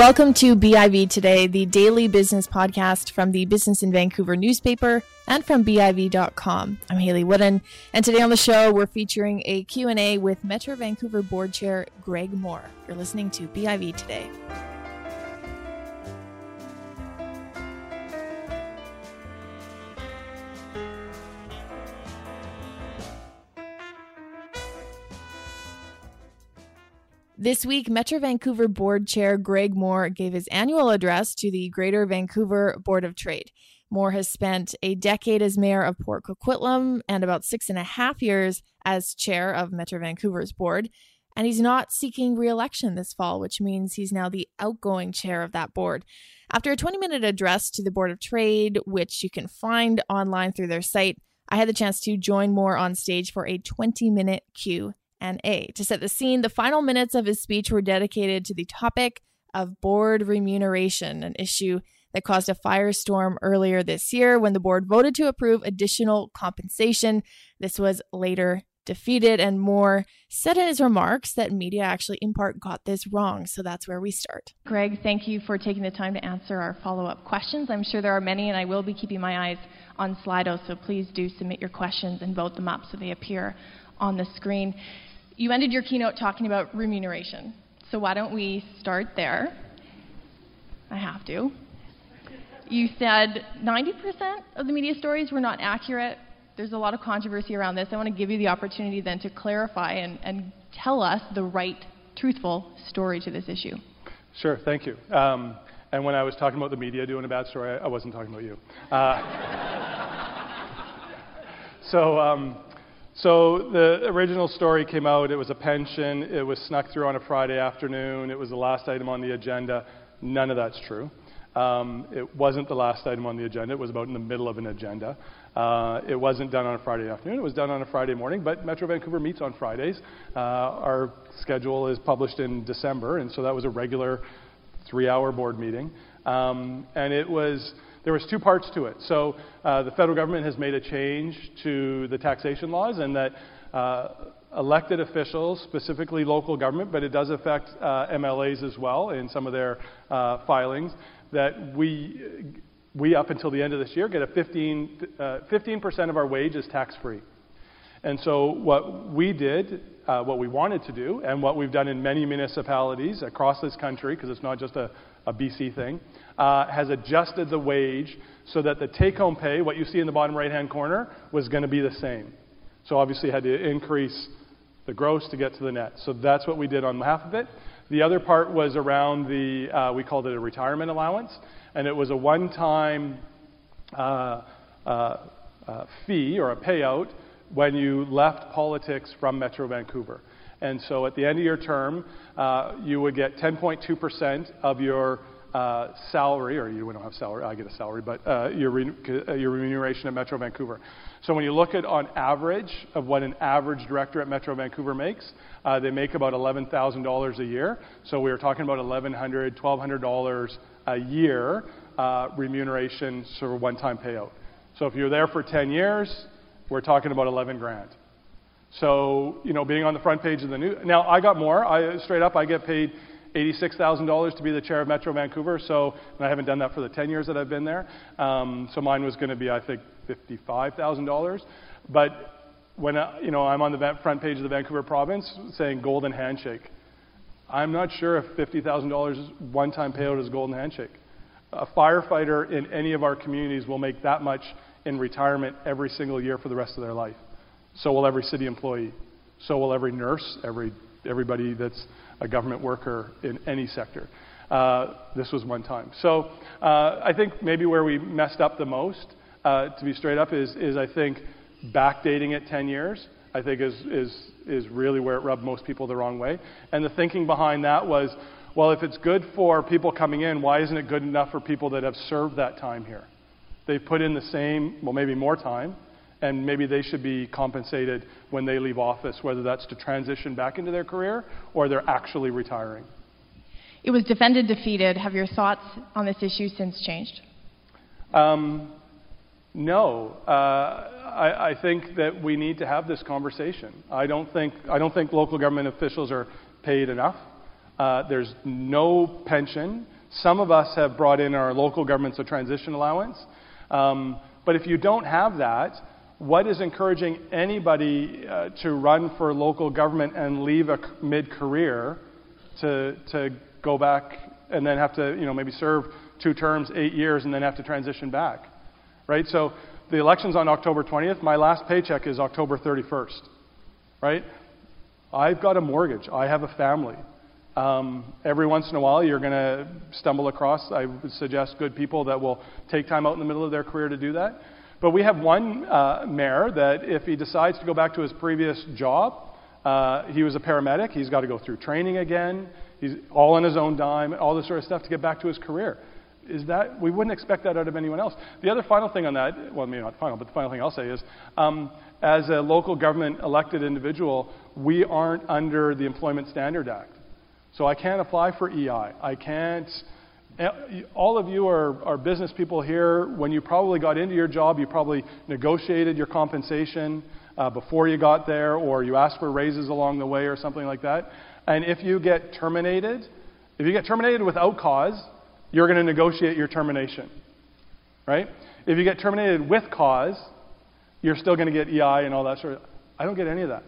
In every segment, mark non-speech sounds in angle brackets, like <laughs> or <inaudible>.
Welcome to BIV Today, the daily business podcast from the Business in Vancouver newspaper and from BIV.com. I'm Hayley Woodin, and today on the show we're featuring a Q&A with Metro Vancouver Board Chair Greg Moore. You're listening to BIV Today. This week, Metro Vancouver Board Chair Greg Moore gave his annual address to the Greater Vancouver Board of Trade. Moore has spent a decade as mayor of Port Coquitlam and about six and a half years as chair of Metro Vancouver's board. And he's not seeking re election this fall, which means he's now the outgoing chair of that board. After a 20 minute address to the Board of Trade, which you can find online through their site, I had the chance to join Moore on stage for a 20 minute Q and A. To set the scene, the final minutes of his speech were dedicated to the topic of board remuneration, an issue that caused a firestorm earlier this year when the board voted to approve additional compensation. This was later defeated, and Moore said in his remarks that media actually, in part, got this wrong. So that's where we start. Greg, thank you for taking the time to answer our follow up questions. I'm sure there are many, and I will be keeping my eyes on Slido, so please do submit your questions and vote them up so they appear on the screen. You ended your keynote talking about remuneration. So why don't we start there? I have to. You said 90% of the media stories were not accurate. There's a lot of controversy around this. I want to give you the opportunity then to clarify and, and tell us the right, truthful story to this issue. Sure, thank you. Um, and when I was talking about the media doing a bad story, I, wasn't talking about you. Uh, <laughs> so, um, so the original story came out. It was a pension. It was snuck through on a Friday afternoon. It was the last item on the agenda. None of that's true. Um, it wasn't the last item on the agenda. It was about in the middle of an agenda. Uh, it wasn't done on a Friday afternoon. It was done on a Friday morning. But Metro Vancouver meets on Fridays. Uh, our schedule is published in December, and so that was a regular three-hour board meeting. Um, and it was there was two parts to it. So uh, the federal government has made a change to the taxation laws, and that uh, elected officials, specifically local government, but it does affect uh, MLAs as well in some of their uh, filings, that we we up until the end of this year get a 15 15% uh, of our wage is tax free. And so what we did, uh, what we wanted to do, and what we've done in many municipalities across this country, because it's not just a, a BC thing, uh, has adjusted the wage so that the take home pay, what you see in the bottom right hand corner, was going to be the same. So obviously, had to increase the gross to get to the net. So that's what we did on half of it. The other part was around the, uh, we called it a retirement allowance, and it was a one time uh, uh, uh, fee or a payout when you left politics from Metro Vancouver. And so at the end of your term, uh, you would get 10.2% of your uh, salary, or you don't have salary, I get a salary, but uh, your, re- uh, your remuneration at Metro Vancouver. So when you look at on average of what an average director at Metro Vancouver makes, uh, they make about $11,000 a year. So we are talking about $1,100, $1,200 a year uh, remuneration, sort of one-time payout. So if you're there for 10 years, we're talking about 11 grand. So, you know, being on the front page of the news. Now, I got more. I, straight up, I get paid $86,000 to be the chair of Metro Vancouver. So, and I haven't done that for the 10 years that I've been there. Um, so mine was going to be, I think, $55,000. But when I, you know I'm on the front page of the Vancouver Province saying golden handshake, I'm not sure if $50,000 is one-time payout is golden handshake. A firefighter in any of our communities will make that much in retirement every single year for the rest of their life. So will every city employee. So will every nurse, every everybody that's a government worker in any sector. Uh, this was one time. So uh, I think maybe where we messed up the most, uh, to be straight up, is, is I think backdating it 10 years. I think is, is, is really where it rubbed most people the wrong way. And the thinking behind that was, well, if it's good for people coming in, why isn't it good enough for people that have served that time here? They've put in the same, well, maybe more time, and maybe they should be compensated when they leave office, whether that's to transition back into their career or they're actually retiring. It was defended defeated. Have your thoughts on this issue since changed? Um, no. Uh, I, I, think that we need to have this conversation. I don't think, I don't think local government officials are paid enough. Uh, there's no pension. Some of us have brought in our local governments a transition allowance. Um, but if you don't have that, what is encouraging anybody uh, to run for local government and leave a mid career to, to go back and then have to, you know, maybe serve two terms, eight years, and then have to transition back? Right? So the election's on October 20th. My last paycheck is October 31st. Right? I've got a mortgage. I have a family. Um, every once in a while, you're going to stumble across, I would suggest, good people that will take time out in the middle of their career to do that. But we have one uh, mayor that if he decides to go back to his previous job, uh, he was a paramedic, he's got to go through training again, he's all on his own dime, all this sort of stuff to get back to his career. Is that we wouldn't expect that out of anyone else? The other final thing on that, well, maybe not final, but the final thing I'll say is, um, as a local government elected individual, we aren't under the Employment Standard Act. So I can't apply for EI. I can't. Eh, all of you are, are business people here. When you probably got into your job, you probably negotiated your compensation uh, before you got there, or you asked for raises along the way, or something like that. And if you get terminated, if you get terminated without cause, you're going to negotiate your termination. Right? If you get terminated with cause, you're still going to get EI and all that sort of. I don't get any of that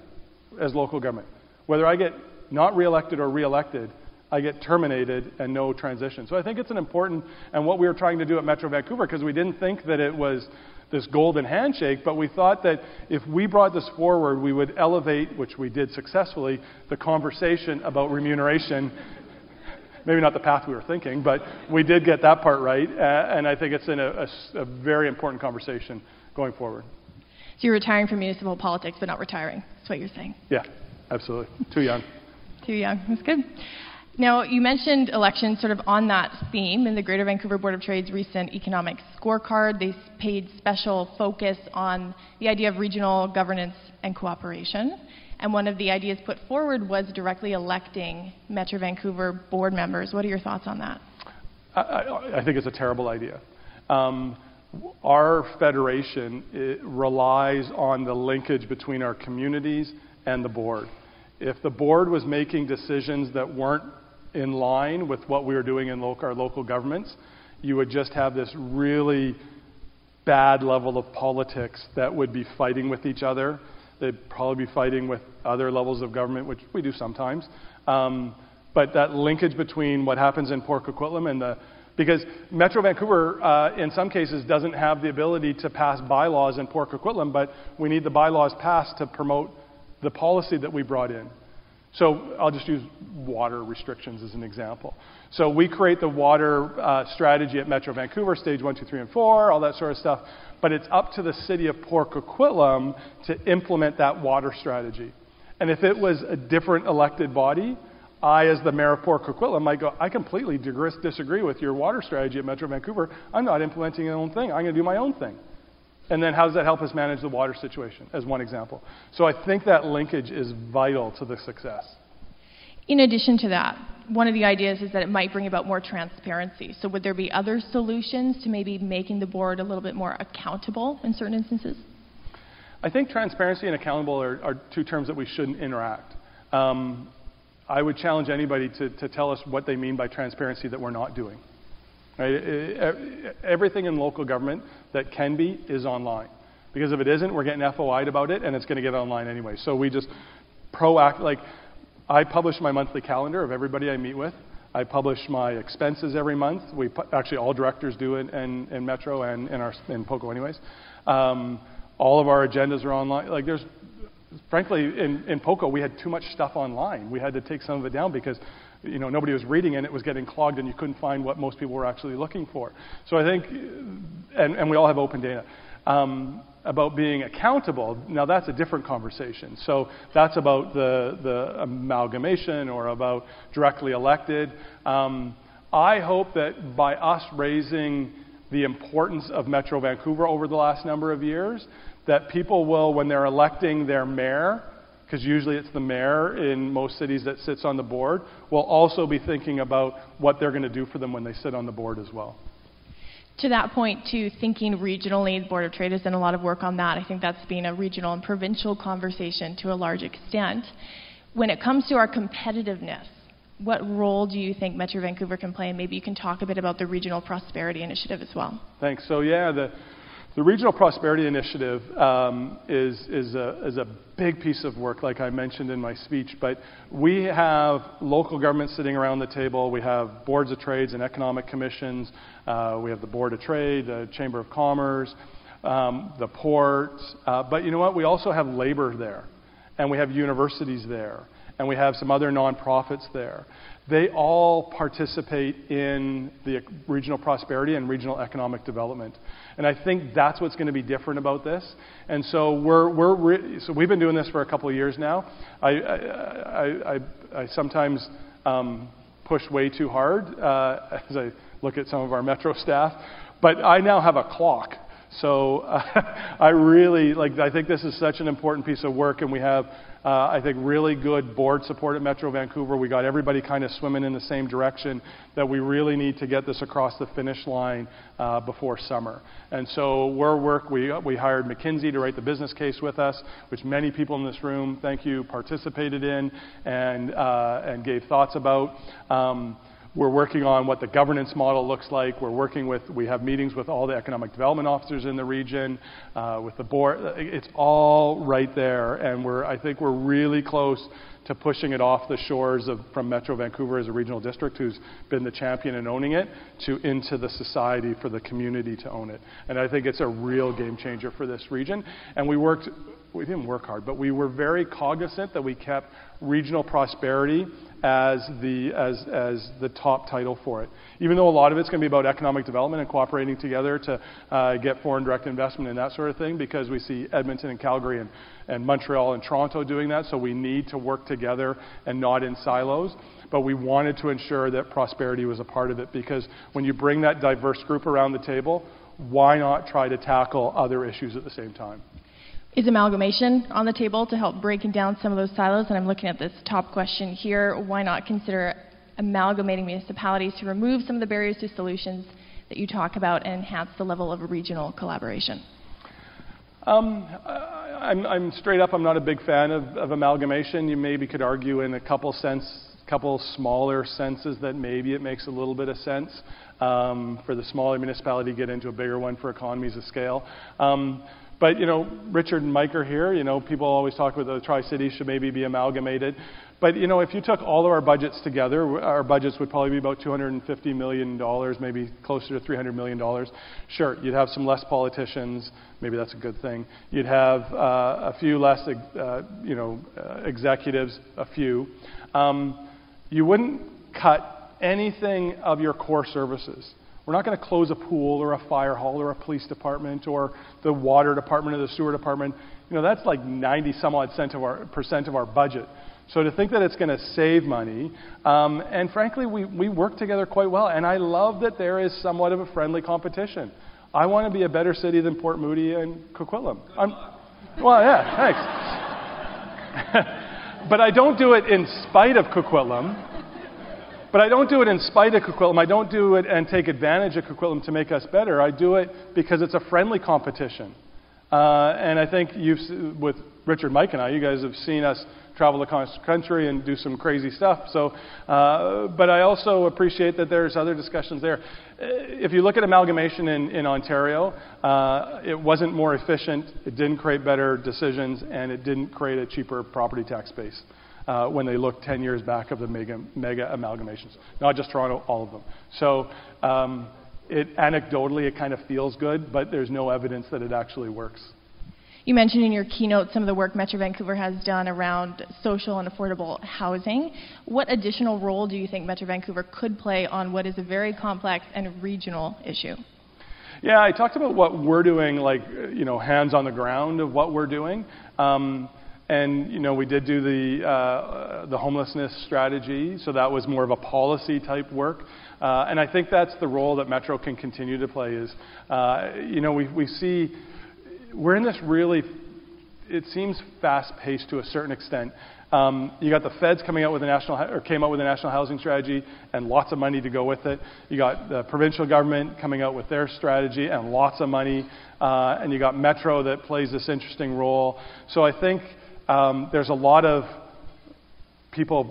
as local government. Whether I get not reelected or reelected, I get terminated and no transition. So I think it's an important, and what we were trying to do at Metro Vancouver, because we didn't think that it was this golden handshake, but we thought that if we brought this forward, we would elevate, which we did successfully, the conversation about remuneration. <laughs> Maybe not the path we were thinking, but we did get that part right, and I think it's in a, a, a very important conversation going forward. So you're retiring from municipal politics, but not retiring. That's what you're saying. Yeah, absolutely. Too young. Too young. That's good. Now, you mentioned elections sort of on that theme in the Greater Vancouver Board of Trade's recent economic scorecard. They paid special focus on the idea of regional governance and cooperation. And one of the ideas put forward was directly electing Metro Vancouver board members. What are your thoughts on that? I, I, I think it's a terrible idea. Um, our federation relies on the linkage between our communities and the board if the board was making decisions that weren't in line with what we were doing in local, our local governments, you would just have this really bad level of politics that would be fighting with each other. They'd probably be fighting with other levels of government, which we do sometimes. Um, but that linkage between what happens in Port Coquitlam and the because Metro Vancouver, uh, in some cases, doesn't have the ability to pass bylaws in Port Coquitlam, but we need the bylaws passed to promote the policy that we brought in. So I'll just use water restrictions as an example. So we create the water uh, strategy at Metro Vancouver, stage one, two, three, and four, all that sort of stuff. But it's up to the city of Port Coquitlam to implement that water strategy. And if it was a different elected body, I, as the mayor of Port Coquitlam, might go, I completely disagree with your water strategy at Metro Vancouver. I'm not implementing my own thing. I'm going to do my own thing. And then how does that help us manage the water situation, as one example? So I think that linkage is vital to the success. In addition to that, one of the ideas is that it might bring about more transparency. So would there be other solutions to maybe making the board a little bit more accountable in certain instances? I think transparency and accountable are, are two terms that we shouldn't interact. Um, I would challenge anybody to, to tell us what they mean by transparency that we're not doing. Right? Everything in local government that can be is online. Because if it isn't, we're getting FOI'd about it, and it's going to get online anyway. So we just proact. Like, I publish my monthly calendar of everybody I meet with. I publish my expenses every month. We actually all directors do it in, in Metro and in our in POCO, anyways. Um, all of our agendas are online. Like, there's frankly in, in POCO we had too much stuff online. We had to take some of it down because you know, nobody was reading and it was getting clogged and you couldn't find what most people were actually looking for. So I think, and, and we all have open data, um, about being accountable, now that's a different conversation. So that's about the, the amalgamation or about directly elected. Um, I hope that by us raising the importance of Metro Vancouver over the last number of years, that people will, when they're electing their mayor, because usually it's the mayor in most cities that sits on the board, will also be thinking about what they're going to do for them when they sit on the board as well. To that point, to thinking regionally, the Board of Trade has done a lot of work on that. I think that's been a regional and provincial conversation to a large extent. When it comes to our competitiveness, what role do you think Metro Vancouver can play? And maybe you can talk a bit about the Regional Prosperity Initiative as well. Thanks. So, yeah, the, the Regional Prosperity Initiative um, is, is, a, is a big piece of work, like I mentioned in my speech. But we have local governments sitting around the table. We have boards of trades and economic commissions. Uh, we have the Board of Trade, the Chamber of Commerce, um, the port. Uh, but you know what? We also have labor there, and we have universities there and we have some other nonprofits there. They all participate in the regional prosperity and regional economic development. And I think that's what's going to be different about this. And so we're, we're re- so we've been doing this for a couple of years now. I, I, I, I sometimes um, push way too hard uh, as I look at some of our metro staff. But I now have a clock. So uh, <laughs> I really like. I think this is such an important piece of work, and we have uh, I think, really good board support at Metro Vancouver. We got everybody kind of swimming in the same direction that we really need to get this across the finish line uh, before summer. And so we're work, we, we hired McKinsey to write the business case with us, which many people in this room, thank you, participated in and, uh, and gave thoughts about. Um, we're working on what the governance model looks like. We're working with, we have meetings with all the economic development officers in the region, uh, with the board. It's all right there, and we're, I think we're really close to pushing it off the shores of, from Metro Vancouver as a regional district, who's been the champion in owning it, to into the society for the community to own it. And I think it's a real game changer for this region. And we worked, we didn't work hard, but we were very cognizant that we kept regional prosperity as the, as, as the top title for it. Even though a lot of it's going to be about economic development and cooperating together to uh, get foreign direct investment and that sort of thing, because we see Edmonton and Calgary and, and Montreal and Toronto doing that, so we need to work together and not in silos. But we wanted to ensure that prosperity was a part of it, because when you bring that diverse group around the table, why not try to tackle other issues at the same time? Is amalgamation on the table to help breaking down some of those silos? And I'm looking at this top question here. Why not consider amalgamating municipalities to remove some of the barriers to solutions that you talk about and enhance the level of regional collaboration? Um, I'm, I'm, straight up. I'm not a big fan of, of, amalgamation. You maybe could argue in a couple sense, couple smaller senses that maybe it makes a little bit of sense um, for the smaller municipality to get into a bigger one for economies of scale. Um, but, you know, Richard and Mike are here. You know, people always talk about the Tri Cities should maybe be amalgamated. But, you know, if you took all of our budgets together, our budgets would probably be about $250 million, maybe closer to $300 million. Sure, you'd have some less politicians. Maybe that's a good thing. You'd have uh, a few less, uh, you know, uh, executives, a few. Um, you wouldn't cut anything of your core services. We're not going to close a pool or a fire hall or a police department or the water department or the sewer department. You know, that's like 90 some odd percent of our, percent of our budget. So to think that it's going to save money, um, and frankly, we, we work together quite well. And I love that there is somewhat of a friendly competition. I want to be a better city than Port Moody and Coquitlam. I'm, well, yeah, thanks. <laughs> but I don't do it in spite of Coquitlam. But I don't do it in spite of Coquitlam. I don't do it and take advantage of Coquitlam to make us better. I do it because it's a friendly competition. Uh, and I think you've, with Richard, Mike, and I, you guys have seen us travel across the country and do some crazy stuff. So, uh, but I also appreciate that there's other discussions there. Uh, if you look at amalgamation in, in Ontario, uh, it wasn't more efficient, it didn't create better decisions, and it didn't create a cheaper property tax base uh, when they look 10 years back of the mega, mega amalgamations. Not just Toronto, all of them. So um, it, anecdotally, it kind of feels good, but there's no evidence that it actually works. You mentioned in your keynote some of the work Metro Vancouver has done around social and affordable housing. What additional role do you think Metro Vancouver could play on what is a very complex and regional issue? Yeah, I talked about what we're doing, like, you know, hands on the ground of what we're doing. Um, and you know, we did do the uh, the homelessness strategy, so that was more of a policy type work. Uh, and I think that's the role that Metro can continue to play. Is uh, you know, we we see we're in this really, it seems fast paced to a certain extent. Um, you got the feds coming out with a national or came out with a national housing strategy and lots of money to go with it. You got the provincial government coming out with their strategy and lots of money, uh, and you got Metro that plays this interesting role. So I think um, there's a lot of people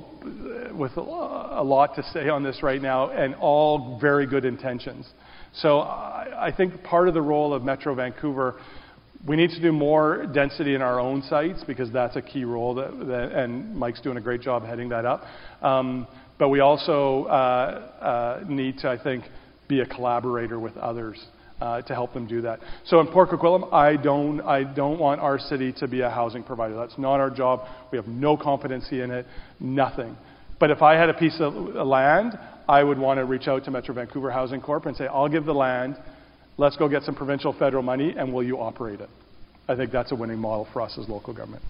with a lot to say on this right now, and all very good intentions. So I think part of the role of Metro Vancouver, we need to do more density in our own sites because that's a key role, that, that, and Mike's doing a great job heading that up. Um, but we also uh, uh, need to, I think, be a collaborator with others. Uh, to help them do that. So in Port Coquitlam, I don't, I don't want our city to be a housing provider. That's not our job. We have no competency in it, nothing. But if I had a piece of land, I would want to reach out to Metro Vancouver Housing Corp and say, I'll give the land, let's go get some provincial federal money, and will you operate it? I think that's a winning model for us as local government.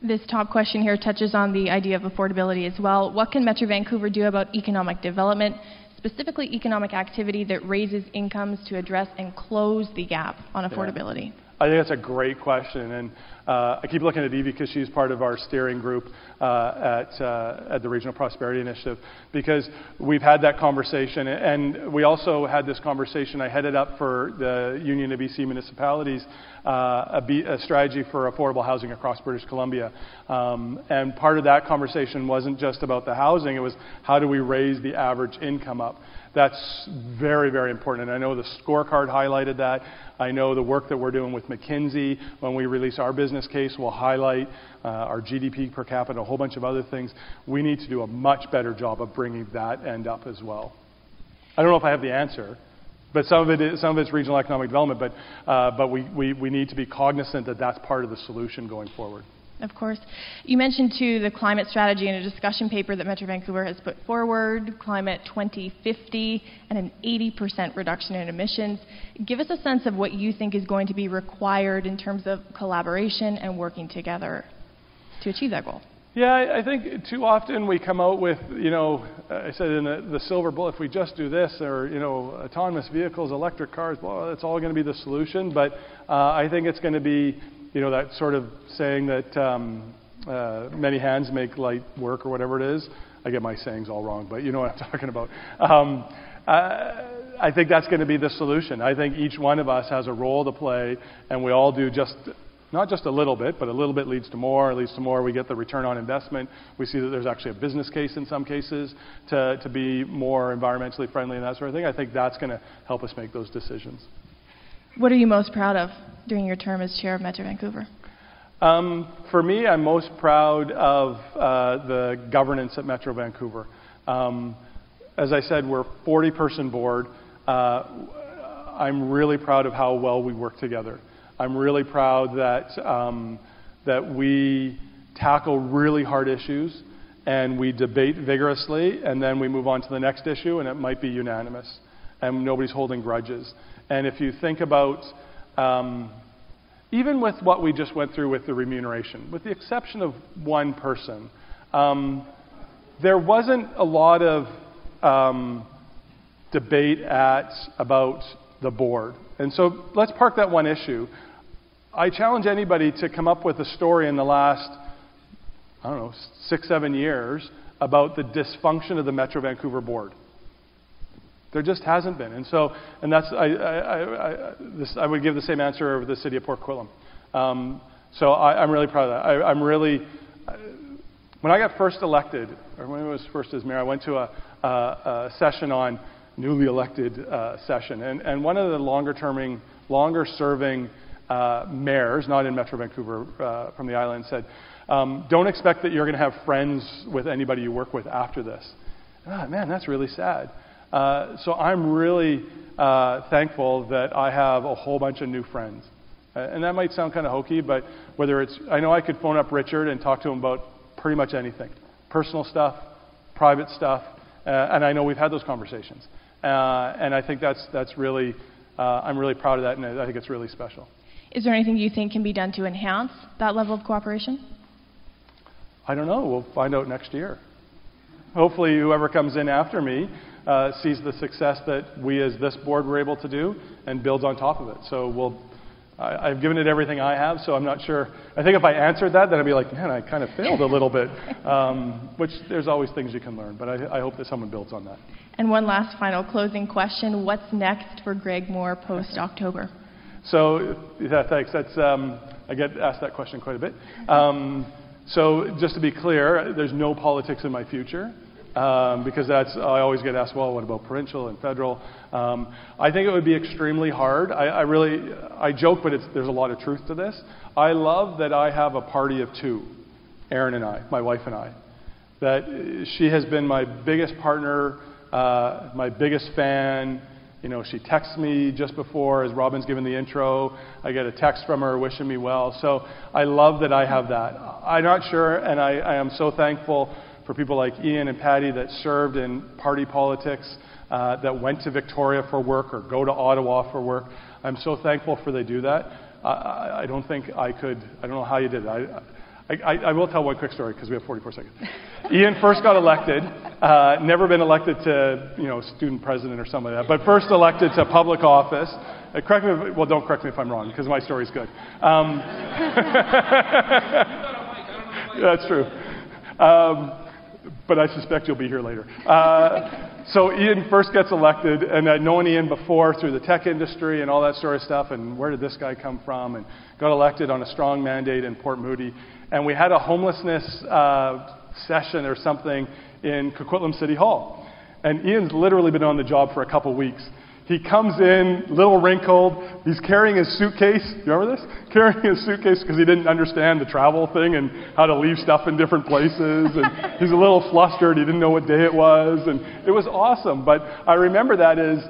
This top question here touches on the idea of affordability as well. What can Metro Vancouver do about economic development specifically economic activity that raises incomes to address and close the gap on affordability? I think that's a great question, and uh, I keep looking at Evie because she's part of our steering group uh, at, uh, at the Regional Prosperity Initiative because we've had that conversation, and we also had this conversation. I headed up for the Union of BC Municipalities uh, a, B, a, strategy for affordable housing across British Columbia, um, and part of that conversation wasn't just about the housing; it was how do we raise the average income up. That's very, very important. And I know the scorecard highlighted that. I know the work that we're doing with McKinsey when we release our business case will highlight uh, our GDP per capita, a whole bunch of other things. We need to do a much better job of bringing that end up as well. I don't know if I have the answer, but some of it is, some of it's regional economic development. But uh, but we, we we need to be cognizant that that's part of the solution going forward. Of course. You mentioned, too, the climate strategy in a discussion paper that Metro Vancouver has put forward, Climate 2050, and an 80% reduction in emissions. Give us a sense of what you think is going to be required in terms of collaboration and working together to achieve that goal. Yeah, I think too often we come out with, you know, I said in the, the silver bullet, if we just do this, or, you know, autonomous vehicles, electric cars, well, it's all going to be the solution. But uh, I think it's going to be you know, that sort of saying that um, uh, many hands make light work or whatever it is. I get my sayings all wrong, but you know what I'm <laughs> talking about. Um, uh, I think that's going to be the solution. I think each one of us has a role to play, and we all do just not just a little bit, but a little bit leads to more, leads to more. We get the return on investment. We see that there's actually a business case in some cases to, to be more environmentally friendly and that sort of thing. I think that's going to help us make those decisions. What are you most proud of during your term as chair of Metro Vancouver? Um, for me, I'm most proud of uh, the governance at Metro Vancouver. Um, as I said, we're a 40 person board. Uh, I'm really proud of how well we work together. I'm really proud that, um, that we tackle really hard issues and we debate vigorously and then we move on to the next issue and it might be unanimous and nobody's holding grudges. And if you think about, um, even with what we just went through with the remuneration, with the exception of one person, um, there wasn't a lot of um, debate at about the board. And so let's park that one issue. I challenge anybody to come up with a story in the last, I don't know, six, seven years about the dysfunction of the Metro Vancouver board. There just hasn't been. And so, and that's, I, I, I, this, I would give the same answer over the city of Port Coquitlam. Um, so I, am really proud of that. I, am really, when I got first elected, or when I was first as mayor, I went to a, a, a session on newly elected uh, session. And, and one of the longer terming, longer serving uh, mayors, not in Metro Vancouver, uh, from the island, said, um, don't expect that you're going to have friends with anybody you work with after this. Ah, man, that's really sad. Uh, so I'm really uh, thankful that I have a whole bunch of new friends. Uh, and that might sound kind of hokey, but whether it's, I know I could phone up Richard and talk to him about pretty much anything personal stuff, private stuff, uh, and I know we've had those conversations. Uh, and I think that's, that's really, I'm really proud of that, and I think it's really special. Is there anything you think can be done to enhance that level of cooperation? I don't know. We'll find out next year. Hopefully, whoever comes in after me uh, sees the success that we as this board were able to do and builds on top of it. So we'll, I, I've given it everything I have, so I'm not sure. I think if I answered that, then I'd be like, man, I kind of failed a little bit, <laughs> um, which there's always things you can learn, but I, I hope that someone builds on that. And one last final closing question What's next for Greg Moore post October? <laughs> So, yeah, thanks. That's, um, I get asked that question quite a bit. Um, So just to be clear, there's no politics in my future. Um, because that's I always get asked, well, what about provincial and federal? Um, I think it would be extremely hard. I, I really I joke, but there's a lot of truth to this. I love that I have a party of two, Erin and I, my wife and I. That she has been my biggest partner, uh, my biggest fan. You know, she texts me just before, as Robin's given the intro. I get a text from her wishing me well. So I love that I have that. I'm not sure, and I, I am so thankful for people like Iain and Patty that served in party politics, uh, that went to Victoria for work or go to Ottawa for work. I'm so thankful for they do that. I, I don't think I could. I don't know how you did it. I, I, I, will tell one quick story because we have 44 seconds. <laughs> Iain first got elected, uh, never been elected to, you know, student president or something like that, but first elected to public office. Uh, correct me, if, well, don't correct me if I'm wrong because my story's good. Um, <laughs> that's true. Um, but I suspect you'll be here later. Uh, so Iain first gets elected, and I'd known Iain before through the tech industry and all that sort of stuff, and where did this guy come from? And got elected on a strong mandate in Port Moody. And we had a homelessness uh, session or something in Coquitlam City Hall. And Iain's literally been on the job for a couple weeks. He comes in, little wrinkled. He's carrying his suitcase. You remember this? <laughs> Carrying his suitcase because he didn't understand the travel thing and how to leave stuff in different places. And <laughs> he's a little flustered. He didn't know what day it was. And it was awesome. But I remember that as,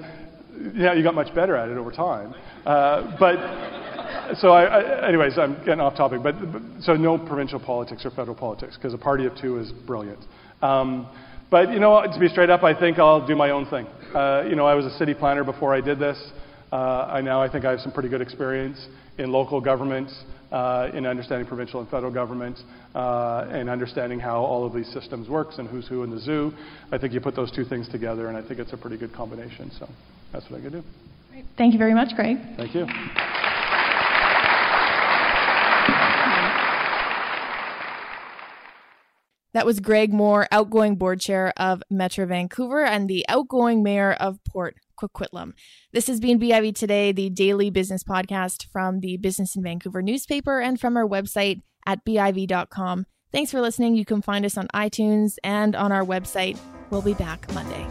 yeah, you got much better at it over time. Uh, but <laughs> so I, I, anyways, I'm getting off topic. But, but so no provincial politics or federal politics because a party of two is brilliant. Um, but you know, to be straight up, I think I'll do my own thing. Uh, you know, I was a city planner before I did this. Uh, I now I think I have some pretty good experience in local government, uh, in understanding provincial and federal government, uh, and understanding how all of these systems works and who's who in the zoo. I think you put those two things together, and I think it's a pretty good combination. So that's what I could do. Great. Thank you very much, Greg. Thank you. That was Greg Moore, outgoing board chair of Metro Vancouver and the outgoing mayor of Port Coquitlam. This has been BIV Today, the daily business podcast from the Business in Vancouver newspaper and from our website at BIV.com. Thanks for listening. You can find us on iTunes and on our website. We'll be back Monday.